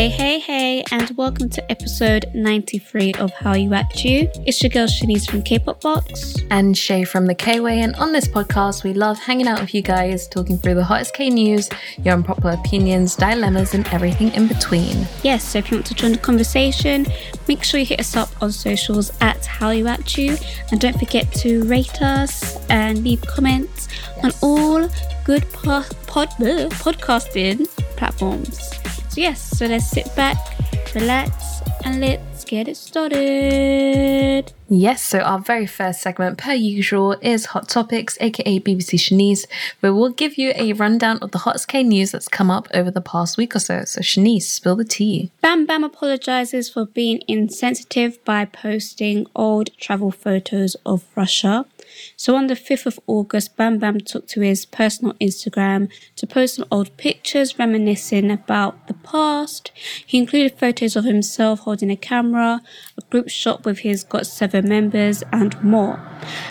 Hey, hey, hey, and welcome to episode 93 of Hallyu At You. It's your girl Shanice from K-Pop Box. and Shay from the K Way. And on this podcast, we love hanging out with you guys, talking through the hottest K news, your unpopular opinions, dilemmas, and everything in between. Yes, so if you want to join the conversation, make sure you hit us up on socials at Hallyu At You, and don't forget to rate us and leave comments on all good po- pod- uh, podcasting platforms. So yes, so let's sit back, relax, and let's get it started. Yes, so our very first segment, per usual, is Hot Topics, aka BBC Shanice, where we'll give you a rundown of the hottest K news that's come up over the past week or so. So, Shanice, spill the tea. Bam Bam apologizes for being insensitive by posting old travel photos of Russia. So on the 5th of August, Bam Bam took to his personal Instagram to post some old pictures reminiscing about the past. He included photos of himself holding a camera, a group shot with his GOT7 members, and more.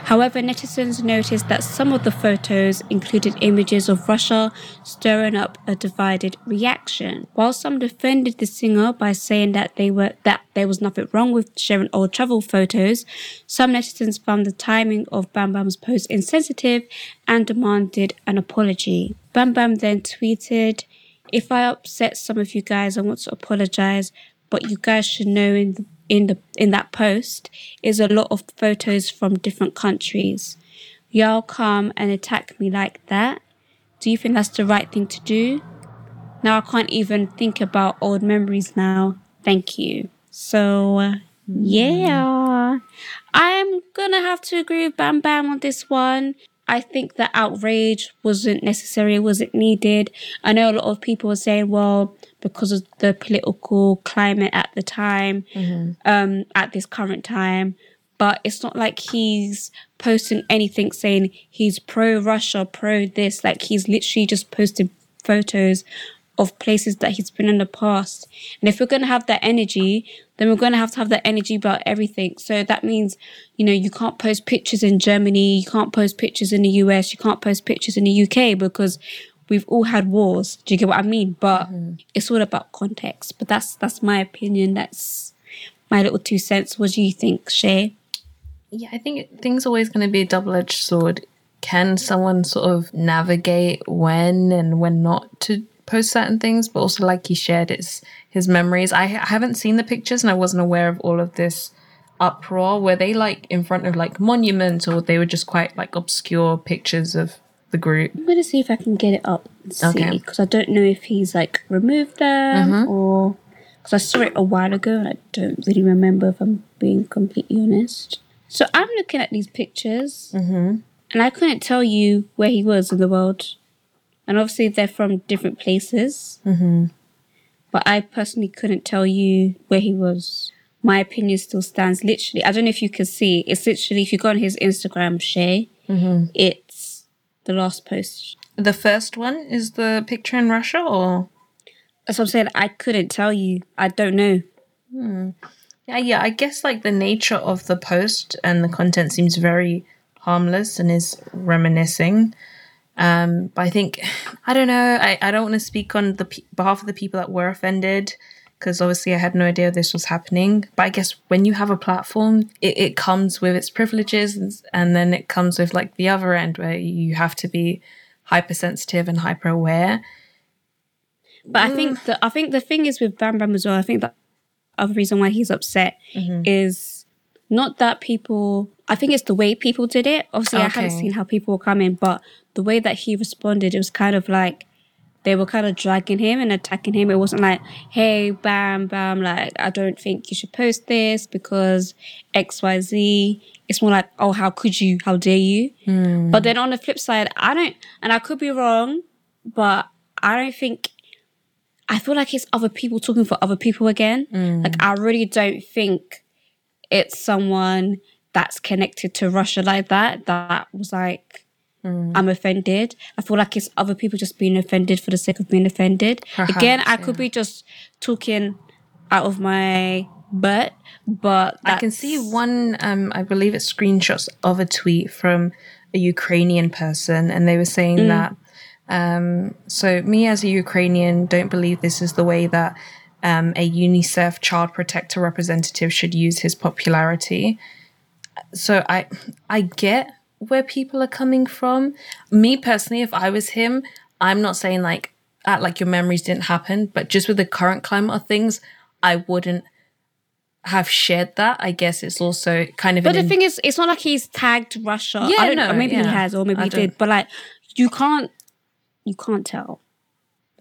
However, netizens noticed that some of the photos included images of Russia, stirring up a divided reaction. While some defended the singer by saying that they were that there was nothing wrong with sharing old travel photos, some netizens found the timing of Bam Bam's post insensitive and demanded an apology. Bam Bam then tweeted, "If I upset some of you guys, I want to apologize, but you guys should know in the in the in that post is a lot of photos from different countries. Y'all come and attack me like that. Do you think that's the right thing to do? Now I can't even think about old memories now. Thank you. So uh, yeah, I'm gonna have to agree with Bam Bam on this one. I think that outrage wasn't necessary, wasn't needed. I know a lot of people were saying, well, because of the political climate at the time, um, at this current time, but it's not like he's posting anything saying he's pro Russia, pro this. Like he's literally just posting photos of places that he's been in the past. And if we're going to have that energy, then we're going to have to have that energy about everything. So that means, you know, you can't post pictures in Germany, you can't post pictures in the US, you can't post pictures in the UK because we've all had wars. Do you get what I mean? But mm-hmm. it's all about context. But that's that's my opinion. That's my little two cents. What do you think, Shay? Yeah, I think things always going to be a double edged sword. Can someone sort of navigate when and when not to post certain things? But also, like he shared, it's his memories. I, I haven't seen the pictures and I wasn't aware of all of this uproar. Were they like in front of like monuments or they were just quite like obscure pictures of the group? I'm gonna see if I can get it up and see Okay. because I don't know if he's like removed them mm-hmm. or because I saw it a while ago and I don't really remember if I'm being completely honest. So I'm looking at these pictures mm-hmm. and I couldn't tell you where he was in the world, and obviously they're from different places. Mm-hmm. But I personally couldn't tell you where he was. My opinion still stands. Literally, I don't know if you can see. It's literally if you go on his Instagram, Shay, it's the last post The first one is the picture in Russia or? That's what I'm saying. I couldn't tell you. I don't know. Yeah, yeah, I guess like the nature of the post and the content seems very harmless and is reminiscing. Um, but I think, I don't know, I, I don't want to speak on the pe- behalf of the people that were offended because obviously I had no idea this was happening. But I guess when you have a platform, it, it comes with its privileges and, then it comes with like the other end where you have to be hypersensitive and hyper aware. But I think the I think the thing is with Bam Bam as well. I think the other reason why he's upset is not that people. I think it's the way people did it. Obviously, I haven't seen how people were coming, but the way that he responded, it was kind of like they were kind of dragging him and attacking him. It wasn't like, hey, bam, bam, like, I don't think you should post this because XYZ. It's more like, oh, how could you? How dare you? Hmm. But then on the flip side, I don't, and I could be wrong, but I don't think, I feel like it's other people talking for other people again. Hmm. Like, I really don't think it's someone that's connected to Russia like that. That was like, I'm offended. I feel like it's other people just being offended for the sake of being offended. Again, I Perhaps, could be just talking out of my butt, but I can see one, um, I believe it's screenshots of a tweet from a Ukrainian person, and they were saying that. Um, so, me as a Ukrainian don't believe this is the way that um, a UNICEF child protector representative should use his popularity. So, I, I get where people are coming from. Me personally, if I was him, I'm not saying like act like your memories didn't happen, but just with the current climate of things, I wouldn't have shared that. I guess it's also kind of But the thing is, it's not like he's tagged Russia. Yeah, I don't no, know. Maybe he has, or maybe I he don't- did. But like, you can't, you can't tell.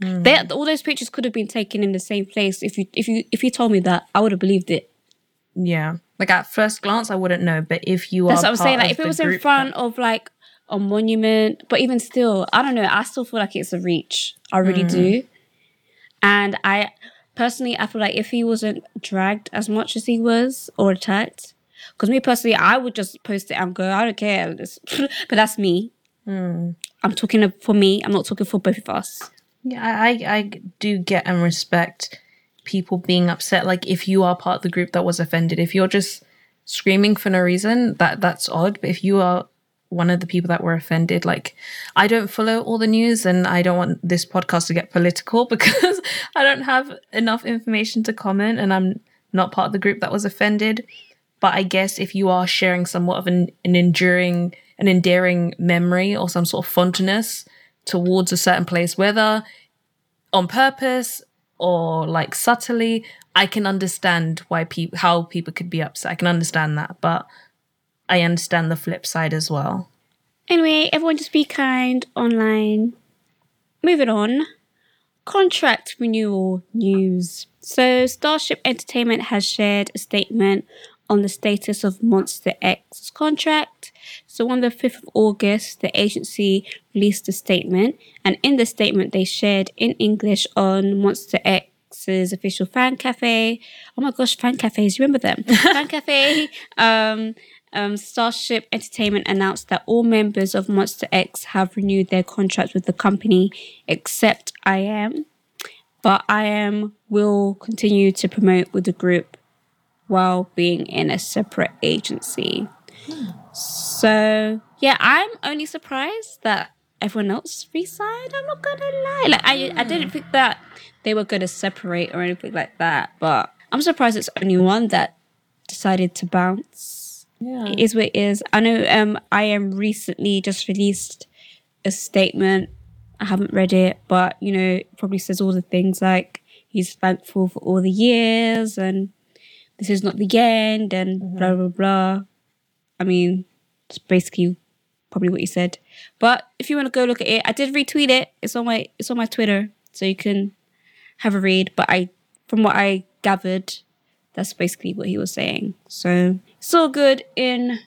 Hmm. They, all those pictures could have been taken in the same place. If you, if you, if you told me that, I would have believed it. Yeah. Like at first glance, I wouldn't know, but if you That's are, what I'm saying. Like, if it was in group front of like a monument, but even still, I don't know. I still feel like it's a reach. I really Hmm. do. And I personally, I feel like if he wasn't dragged as much as he was or attacked, because me personally, I would just post it and go, I don't care. This- but that's me. Hmm. I'm talking for me. I'm not talking for both of us. yeah, I, I I do get and respect people being upset. Like if you are part of the group that was offended, if you're just screaming for no reason, that that's odd. But if you are one of the people that were offended, like I don't follow all the news, and I don't want this podcast to get political because I don't have enough information to comment, and I'm not part of the group that was offended. But I guess if you are sharing somewhat of an, an enduring, an endearing memory or some sort of fondness towards a certain place, whether on purpose or like subtly, I can understand why people how people could be upset. I can understand that, but I understand the flip side as well. Anyway, everyone just be kind online. Moving on. Contract renewal news. So, Starship Entertainment has shared a statement on the status of Monsta X's contract. So, on the 5th of August, the agency released a statement, and in the statement, they shared in English on Monsta X's official fan cafe. Oh my gosh, fan cafes, remember them? fan cafe. Um, um, Starship Entertainment announced that all members of Monsta X have renewed their contracts with the company except I.M. But I.M will continue to promote with the group while being in a separate agency. So, yeah, I'm only surprised that everyone else resigned. I'm not gonna lie. Like, I, I didn't think that they were gonna separate or anything like that, but I'm surprised it's only one that decided to bounce Yeah. it is what it is. I know um I.M recently just released a statement. I haven't read it, but you know, it probably says all the things like he's thankful for all the years and this is not the end and mm-hmm. blah blah blah. I mean, it's basically probably what he said. But if you want to go look at it, I did retweet it. It's on my it's on my Twitter, so you can have a read. But I from what I gathered, that's basically what he was saying. So it's all good in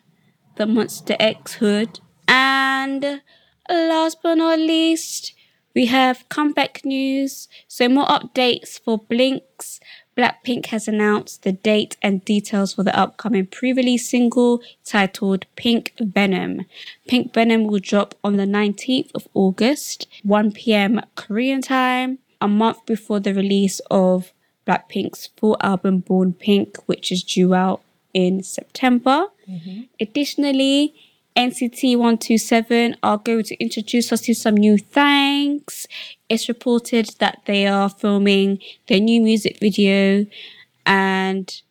the Monsta X hood. And last but not least, we have comeback news. So more updates for Blinks. Blackpink has announced the date and details for the upcoming pre-release single titled Pink Venom. Pink Venom will drop on the 19th of August, 1 p.m. Korean time, a month before the release of Blackpink's full album Born Pink, which is due out in September. Mm-hmm. Additionally, NCT 127 are going to introduce us to some new things. It's reported that they are filming their new music video and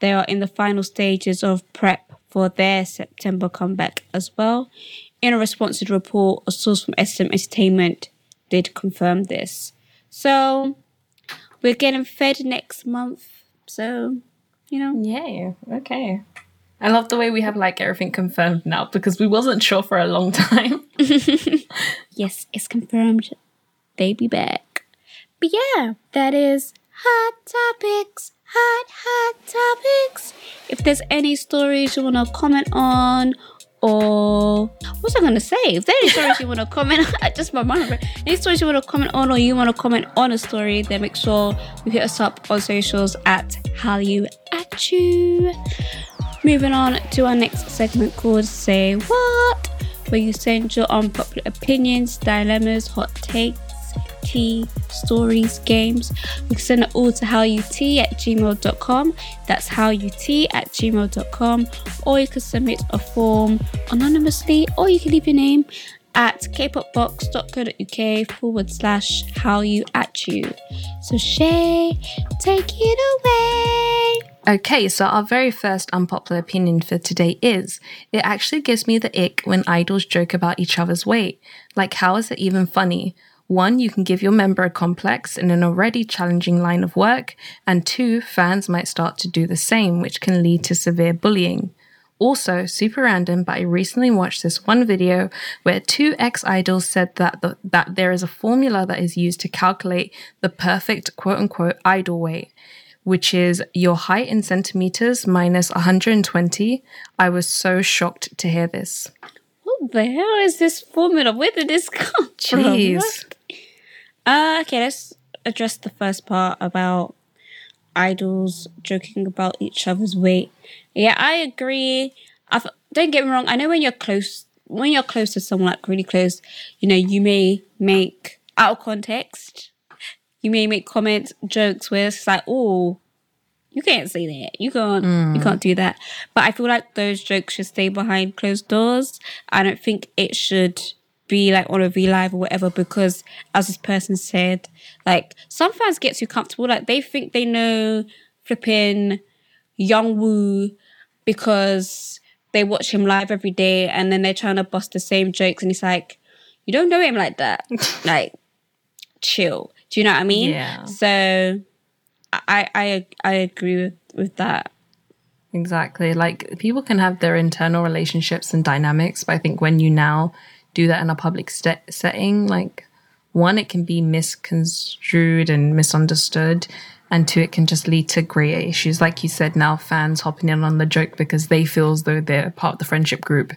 they are in the final stages of prep for their September comeback as well. In a response to the report, a source from SM Entertainment did confirm this. So, we're getting fed next month. So, you know, Yay. Okay. I love the way we have like everything confirmed now because we wasn't sure for a long time. yes, it's confirmed. They be back. But yeah, that is hot topics. Hot, hot topics. If there's any stories you want to comment on, or what's I gonna say? If there's any stories you want to comment, I just my mind. Any stories you want to comment on, or you want to comment on a story, then make sure you hit us up on socials at Hallyu at you. Moving on to our next segment called Say What, where you send your unpopular opinions, dilemmas, hot takes, tea, stories, games. You can send it all to howut at gmail.com. That's howut at gmail.com. Or you can submit a form anonymously, or you can leave your name at kpopbox.co.uk forward slash hallyu at you. So Shay, take it away. Okay, so our very first unpopular opinion for today is it actually gives me the ick when idols joke about each other's weight. Like, how is it even funny? One, you can give your member a complex in an already challenging line of work, and two, fans might start to do the same, which can lead to severe bullying. Also, super random, but I recently watched this one video where two ex idols said that the, that there is a formula that is used to calculate the perfect quote unquote idol weight, which is your height in centimeters minus 120. I was so shocked to hear this. What the hell is this formula? Where did this come from? Jeez. Uh, okay, let's address the first part about idols joking about each other's weight. Yeah, I agree. I've, don't get me wrong. I know when you're close, when you're close to someone like really close, you know, you may make out of context. You may make comments, jokes where it's like, oh, you can't say that. You can't. Mm. You can't do that. But I feel like those jokes should stay behind closed doors. I don't think it should be like on a V Live or whatever because, as this person said, like some fans get too comfortable. Like they think they know flipping Young Woo because they watch him live every day and then they're trying to bust the same jokes and it's like, you don't know him like that. like, chill. Do you know what I mean? Yeah. So I I I agree with, with that. Exactly. Like people can have their internal relationships and dynamics, but I think when you now do that in a public st- setting, like one, it can be misconstrued and misunderstood. And two, it can just lead to greater issues. Like you said, now fans hopping in on the joke because they feel as though they're part of the friendship group,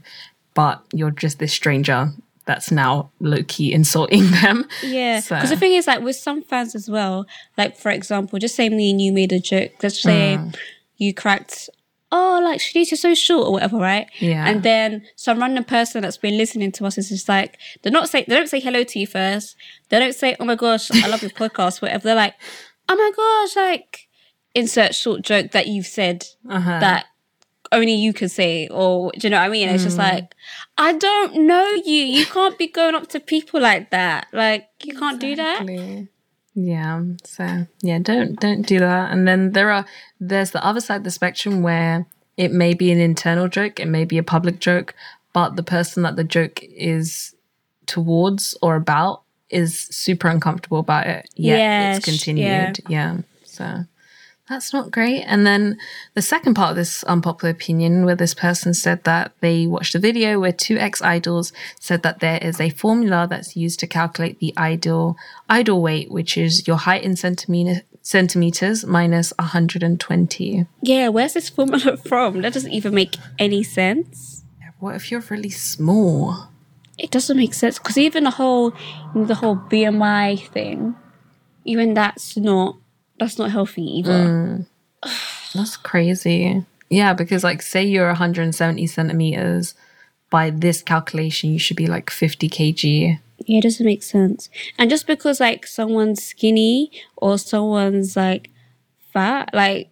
but you're just this stranger that's now low key insulting them. Yeah. Because so. the thing is, like, with some fans as well, like, for example, just say me and you made a joke. Let's say mm. you cracked oh, like Shanice, you're so short or whatever, right? Yeah. And then some random person that's been listening to us is just like, they're not say they don't say hello to you first. They don't say, oh my gosh, I love your podcast, whatever. They're like, oh my gosh, like insert short joke that you've said uh-huh. that only you can say, or do you know what I mean? It's just mm. like, I don't know you. You can't be going up to people like that. Like you can't exactly. do that. Yeah. So yeah, don't don't do that. And then there are there's the other side of the spectrum where it may be an internal joke, it may be a public joke, but the person that the joke is towards or about is super uncomfortable about it. yeah, it's continued. Yeah. yeah. So that's not great. And then the second part of this unpopular opinion, where this person said that they watched a video where two ex idols said that there is a formula that's used to calculate the ideal idol weight, which is your height in centimeter, centimeters minus 120. Yeah, where's this formula from? That doesn't even make any sense. What if you're really small? It doesn't make sense because even the whole the whole BMI thing, even that's not that's not healthy either. Mm. That's crazy. Yeah, because like say you're 170 centimeters, by this calculation you should be like 50 kg. Yeah, it doesn't make sense. And just because like someone's skinny or someone's like fat, like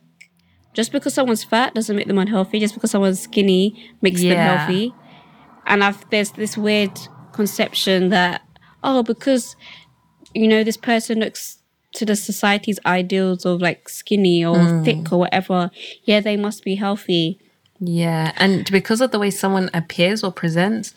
just because someone's fat doesn't make them unhealthy. Just because someone's skinny makes yeah. them healthy. And I've there's this weird conception that oh because you know this person looks to the society's ideals of like skinny or mm. thick or whatever, yeah, they must be healthy. Yeah, and because of the way someone appears or presents,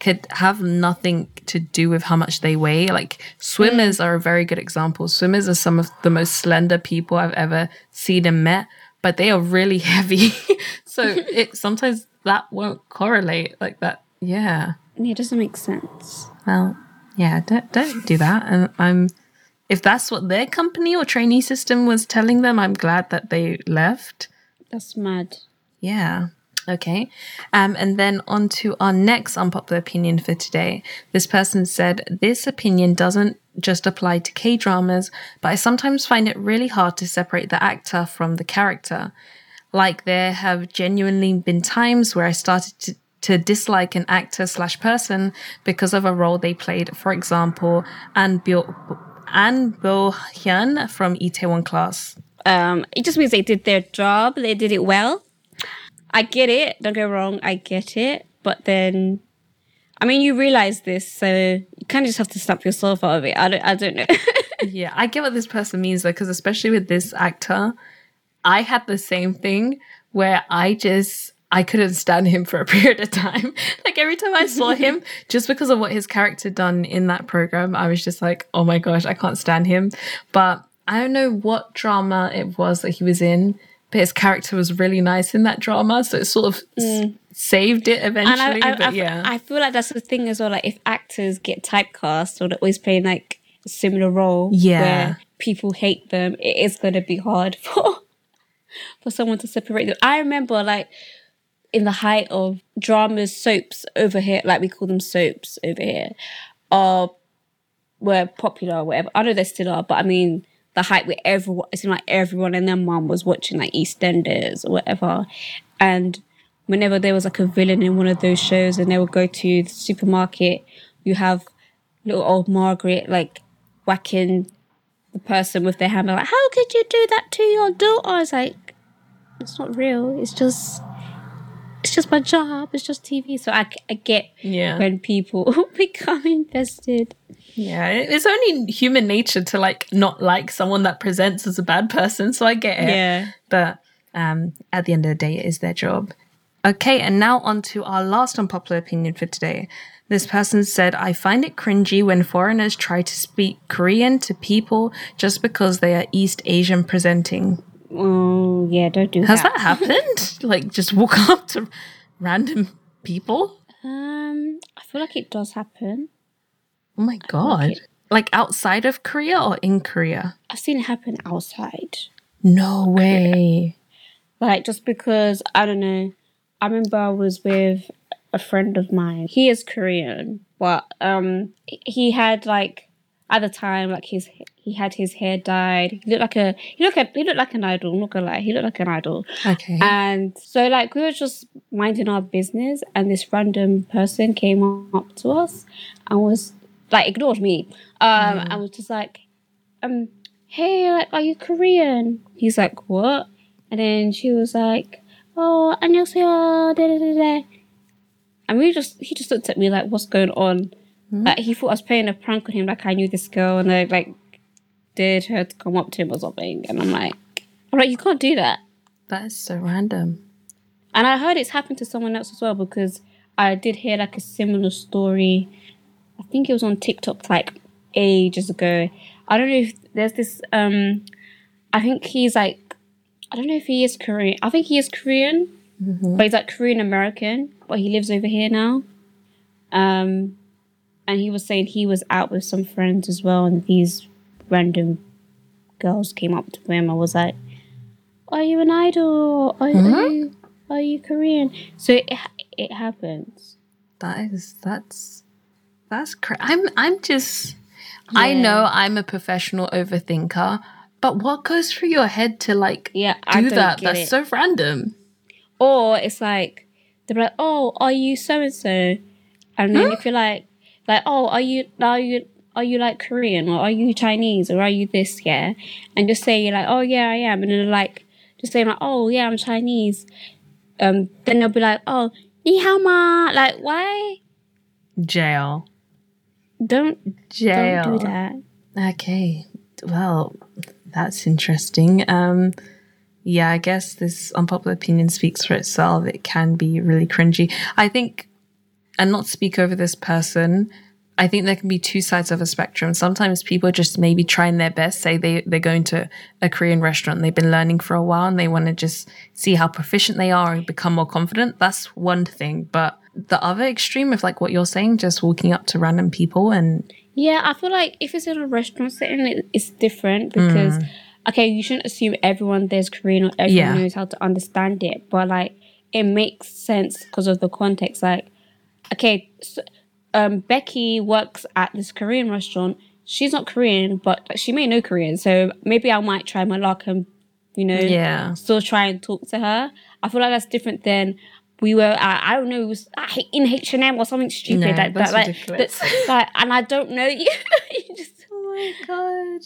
could have nothing to do with how much they weigh. Like swimmers mm. are a very good example. Swimmers are some of the most slender people I've ever seen and met, but they are really heavy. so it sometimes that won't correlate like that. Yeah. Yeah, it doesn't make sense. Well, Yeah, don't don't do that. And I'm if that's what their company or trainee system was telling them, I'm glad that they left. That's mad. Yeah. Okay. Um, and then on to our next unpopular opinion for today. This person said, This opinion doesn't just apply to K dramas, but I sometimes find it really hard to separate the actor from the character. Like, there have genuinely been times where I started to, to dislike an actor slash person because of a role they played. For example, An Bo An Bo Hyun from Itaewon Class. Um, it just means they did their job. They did it well. I get it. Don't get wrong. I get it. But then, I mean, you realize this, so you kind of just have to snap yourself out of it. I don't. I don't know. yeah, I get what this person means though, because especially with this actor, I had the same thing where I just I couldn't stand him for a period of time. like every time I saw him, just because of what his character done in that program, I was just like, oh my gosh, I can't stand him. But I don't know what drama it was that he was in, but his character was really nice in that drama, so it sort of s- mm. saved it eventually. I, I, but I, yeah, I feel like that's the thing as well. Like if actors get typecast or they're always playing like a similar role, Yeah. where people hate them, it is going to be hard for for someone to separate them. I remember like in the height of dramas, soaps over here, like we call them soaps over here, are were popular or whatever. I know they still are, but I mean the height where everyone it seemed like everyone and their mum was watching like EastEnders or whatever. And whenever there was like a villain in one of those shows and they would go to the supermarket, you have little old Margaret like whacking the person with their hammer, like, How could you do that to your daughter? I was like, It's not real. It's just it's just my job. It's just TV. So I, I get Yeah. when people become invested. yeah, it's only human nature to like not like someone that presents as a bad person. So I get it. Yeah. but um, at the end of the day, it is their job. Okay, and now on to our last unpopular opinion for today. This person said, I find it cringy when foreigners try to speak Korean to people just because they are East Asian presenting. Oh yeah, don't do Has that. that happened? like, just walk up to random people? Um, I feel like it does happen. Oh my god. Like outside of Korea or in Korea? I've seen it happen outside. No way. Like just because I don't know. I remember I was with a friend of mine. He is Korean, but um, he had like at the time like his he had his hair dyed. He looked like a he looked like he looked like an idol. I'm not gonna lie, he looked like an idol. Okay. And so, like, we were just minding our business, and this random person came up to us and was like, ignored me, um, and was just like, um, hey, like, are you Korean? He's like, what? And then she was like, oh, 안녕하세요, da da da da. And we just, he just looked at me like, what's going on? Like, he thought I was playing a prank on him, like I knew this girl, and I like dared her to come up to him or something. And I'm like, all right, you can't do that. that is so random. And I heard it's happened to someone else as well because I did hear like a similar story. I think it was on TikTok like ages ago. I don't know if there's this um I think he's like I don't know if he is Korean. I think he is Korean, but he's like Korean American, but he lives over here now. Um and he was saying he was out with some friends as well and these random girls came up to him and was like are you an idol? Are, are you are you Korean? So it it happens. That is that's that's crazy. I'm I'm just I know I'm a professional overthinker, but what goes through your head to like Yeah, do that? That's it. so random. Or it's like they're like, oh, are you so and so? And then if you're like, like, oh, are you are you are you like Korean or are you Chinese or are you this? Yeah, and just say you're like, oh yeah, I am, and then like, just saying like, oh yeah, I'm Chinese. Um, then they'll be like, oh, ni hao ma. Like, why? Jail. Don't Jail. don't do that. Okay. Well, that's interesting. Um yeah, I guess this unpopular opinion speaks for itself. It can be really cringy. I think and not speak over this person, I think there can be two sides of a spectrum. Sometimes people just maybe trying their best, say they, they're going to a Korean restaurant, they've been learning for a while and they want to just see how proficient they are and become more confident. That's one thing. But the other extreme of like what you're saying, just walking up to random people and Yeah, I feel like if it's in a restaurant setting, it, it's different because, mm. okay, you shouldn't assume everyone there's Korean or everyone Yeah. knows how to understand it, but like it makes sense because of the context. Like, okay, so, um, Becky works at this Korean restaurant. She's not Korean, but she may know Korean, so maybe I might try my luck and, you know, Yeah. still try and talk to her. I feel like that's different than we were at, I don't know, it was in H and M or something stupid No, like that's that. Like, that- like, and I don't know you. you just, Oh my god.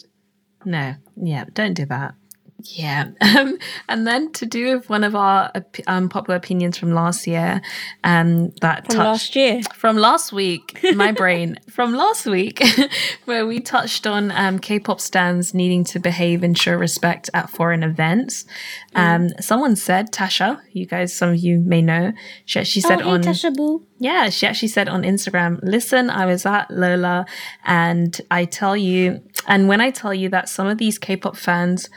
No, yeah, don't do that. Yeah. Um, and then to do with one of our um, popular opinions from last year, um, that from touched- last year. from last week, my brain from last week, where we touched on um, K-pop stans needing to behave and show respect at foreign events. Um, someone said Tasha, you guys, some of you may know, she actually said oh, hey, on Tasha Boo. yeah, she actually said on Instagram, listen, I was at Lolla and I tell you, and when I tell you that some of these K pop fans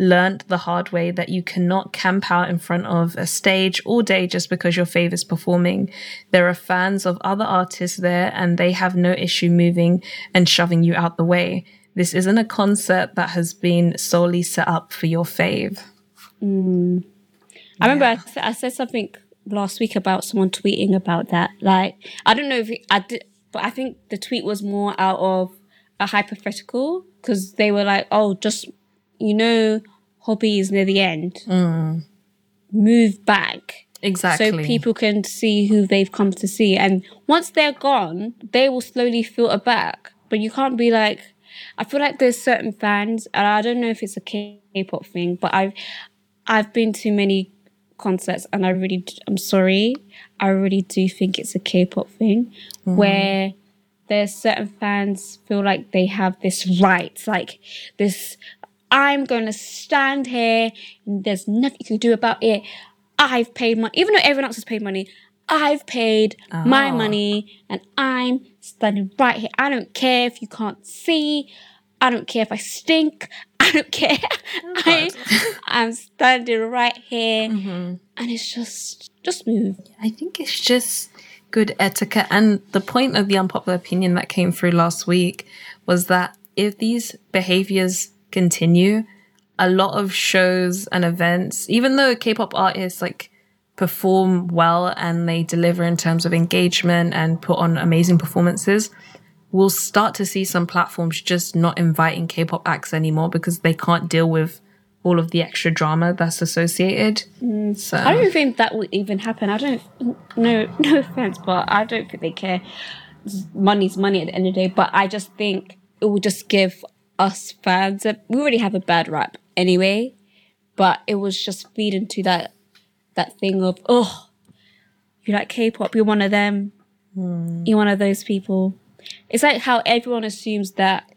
learned the hard way that you cannot camp out in front of a stage all day just because your fave is performing. There are fans of other artists there and they have no issue moving and shoving you out the way. This isn't a concert that has been solely set up for your fave. Mm. I remember I, said- I said something last week about someone tweeting about that. Like, I don't know if it, I did, but I think the tweet was more out of a hypothetical because they were like, oh, just, you know, hobby is near the end. Mm. Move back. Exactly. So people can see who they've come to see. And once they're gone, they will slowly filter back. But you can't be like, I feel like there's certain fans, and I don't know if it's a K-pop thing, but I've I've been to many concerts, and I really, I'm sorry, I really do think it's a K-pop thing, mm. where there's certain fans feel like they have this right, like this. I'm going to stand here, and there's nothing you can do about it. I've paid money, even though everyone else has paid money. I've paid my Oh. money, and I'm standing right here. I don't care if you can't see. I don't care if I stink. I don't care. Oh, I, I'm standing right here, mm-hmm. and it's just, just move. I think it's just good etiquette. And the point of the unpopular opinion that came through last week was that if these behaviors continue, a lot of shows and events, even though K pop artists like perform well and they deliver in terms of engagement and put on amazing performances, we'll start to see some platforms just not inviting K pop acts anymore because they can't deal with all of the extra drama that's associated. Mm. So I don't think that will even happen. I don't. No, no offense, but I don't think they care. Money's money at the end of the day. But I just think it will just give us fans. We already have a bad rap anyway, but it was just feeding to that that thing of oh, you like K-pop, you're one of them. Hmm. You're one of those people. It's like how everyone assumes that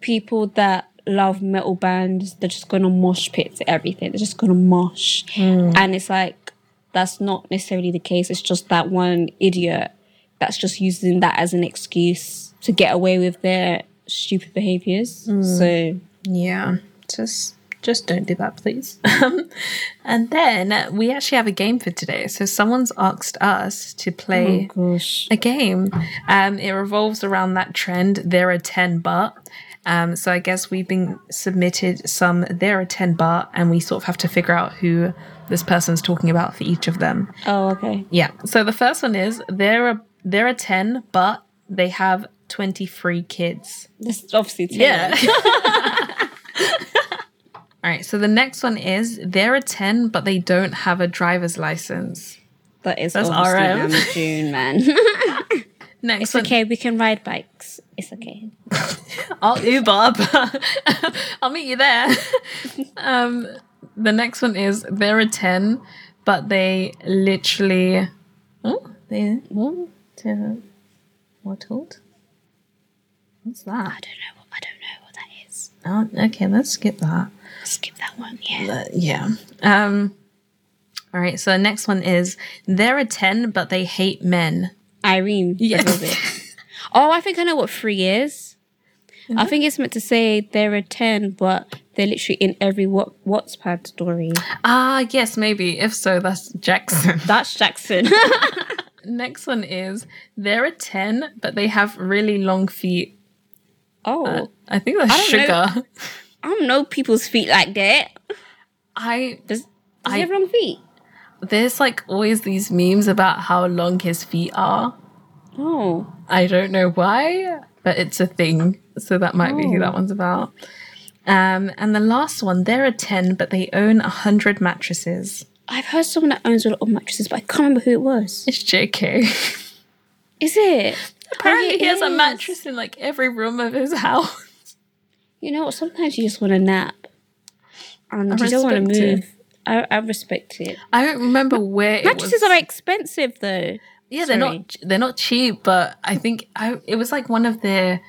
people that love metal bands, they're just gonna mosh pit to everything. They're just gonna mosh. Hmm. And it's like that's not necessarily the case. It's just that one idiot that's just using that as an excuse to get away with their stupid behaviors. So Yeah, just just don't do that, please. Um, and then we actually have a game for today. So someone's asked us to play gosh. a game. Um, it revolves around that trend. There are ten but. Um, so I guess we've been submitted some. There are ten but, and we sort of have to figure out who this person's talking about for each of them. Oh, okay. Yeah. So the first one is there are there are ten, but they have twenty three kids. This is obviously Taylor. All right, so the next one is there are 10, but they don't have a driver's license. That is That's RM. June, man. Next it's one, okay, we can ride bikes. It's okay. I'll Uber, I'll meet you there. um, the next one is there are 10, but they literally. Oh, they. What? To, what old? What's that? I don't know. I don't know what that is. Oh, okay, let's skip that. Skip that one. Yeah. Yeah. Um, all right, so the next one is there are 10, but they hate men. Irene. Yeah. Oh, I think I know what free is. I think it's meant to say there are 10, but they're literally in every what WhatsApp story. Ah, yes, maybe. If so, that's Jackson. That's Jackson. Next one is there are 10, but they have really long feet. Oh, I think that's I sugar. know. I don't know people's feet like that. I Does, does I- he have long feet? there's like always these memes about how long his feet are. Oh. I don't know why, but it's a thing. So that might be who that one's about. Um, and the last one, there are 10, but they own a 100 mattresses. I've heard someone that owns a lot of mattresses, but I can't remember who it was. It's JK. Is it? Apparently, he has a mattress in like every room of his house. You know what? Sometimes you just want to nap. And I you don't want to it. move. I, I respect it. I don't remember where it Mattresses are expensive though. Yeah, they're not they're not cheap, but I think I it was like one of their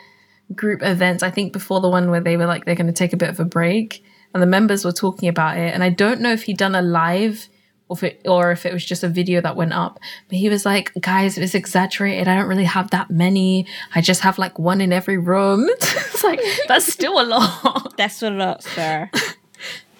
group events. I think before the one where they were like they're going to take a bit of a break, and the members were talking about it. And I don't know if he'd done a live or if it, or if it was just a video that went up. But he was like, "Guys, it's exaggerated. I don't really have that many. I just have like one in every room." it's like that's still a lot. That's a lot, sir.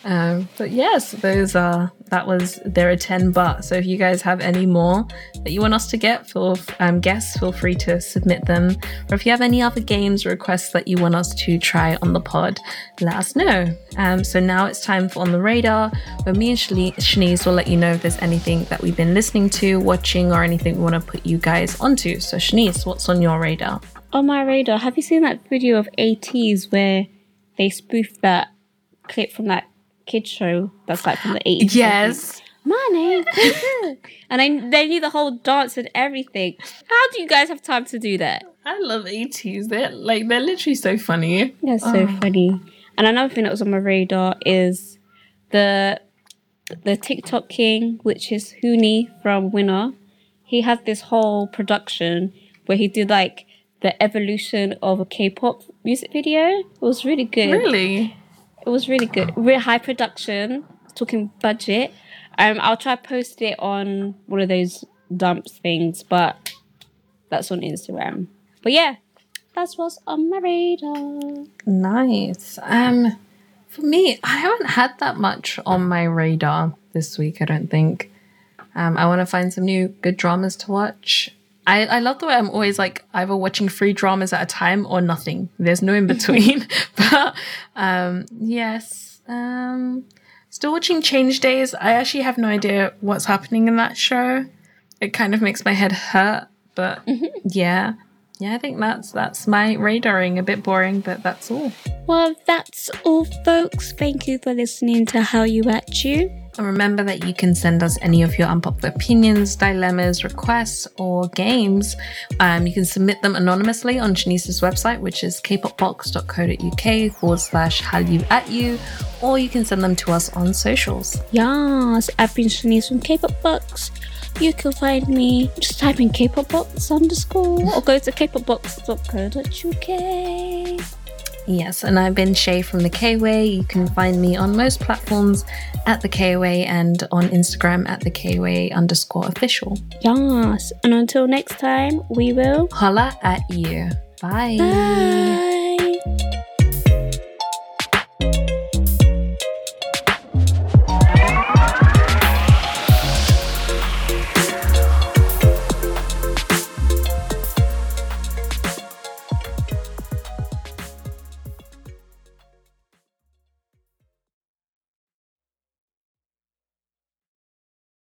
Um, but yes, those are that was there are ten but. So if you guys have any more that you want us to get for um, guests, feel free to submit them. Or if you have any other games requests that you want us to try on the pod, let us know. Um, so now it's time for on the radar, where me and Shani- Shanice will let you know if there's anything that we've been listening to, watching, or anything we want to put you guys onto. So Shanice, what's on your radar? On my radar, have you seen that video of ATs where they spoofed that clip from that kid show that's like from the 80s? Yes. My name. and I, they knew the whole dance and everything. How do you guys have time to do that? I love 80s. They're like they're literally so funny. That's so um, funny. And another thing that was on my radar is the the TikTok king, which is Hooni from Winner. He had this whole production where he did like the evolution of a K-pop music video. It was really good. Really? It was really good. Real high production. Talking budget. Um, I'll try post it on one of those dumps things, but that's on Instagram. But yeah, that's what's on my radar. Nice. Um, for me, I haven't had that much on my radar this week. I don't think. Um, I want to find some new good dramas to watch. I, I love the way I'm always like either watching three dramas at a time or nothing. There's no in between. but um, yes, um, still watching Change Days. I actually have no idea what's happening in that show. It kind of makes my head hurt. But yeah, yeah, I think that's that's my radaring. A bit boring, but that's all. Well, that's all, folks. Thank you for listening to Hallyu At You. And remember that you can send us any of your unpopular opinions, dilemmas, requests, or games. Um, you can submit them anonymously on Shanice's website, which is kpopbox.co.uk forward slash hallyu at you, or you can send them to us on socials. Yes, I've been Shanice from K-pop Box. You can find me. Just type in K-pop underscore or go to kpopbox.co.uk. Yes, and I've been Shay from the K-Way. You can find me on most platforms at the K-Way and on Instagram at the K-Way underscore official. Yes, and until next time, we will. Holla at you. Bye. Bye.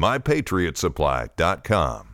MyPatriotSupply.com.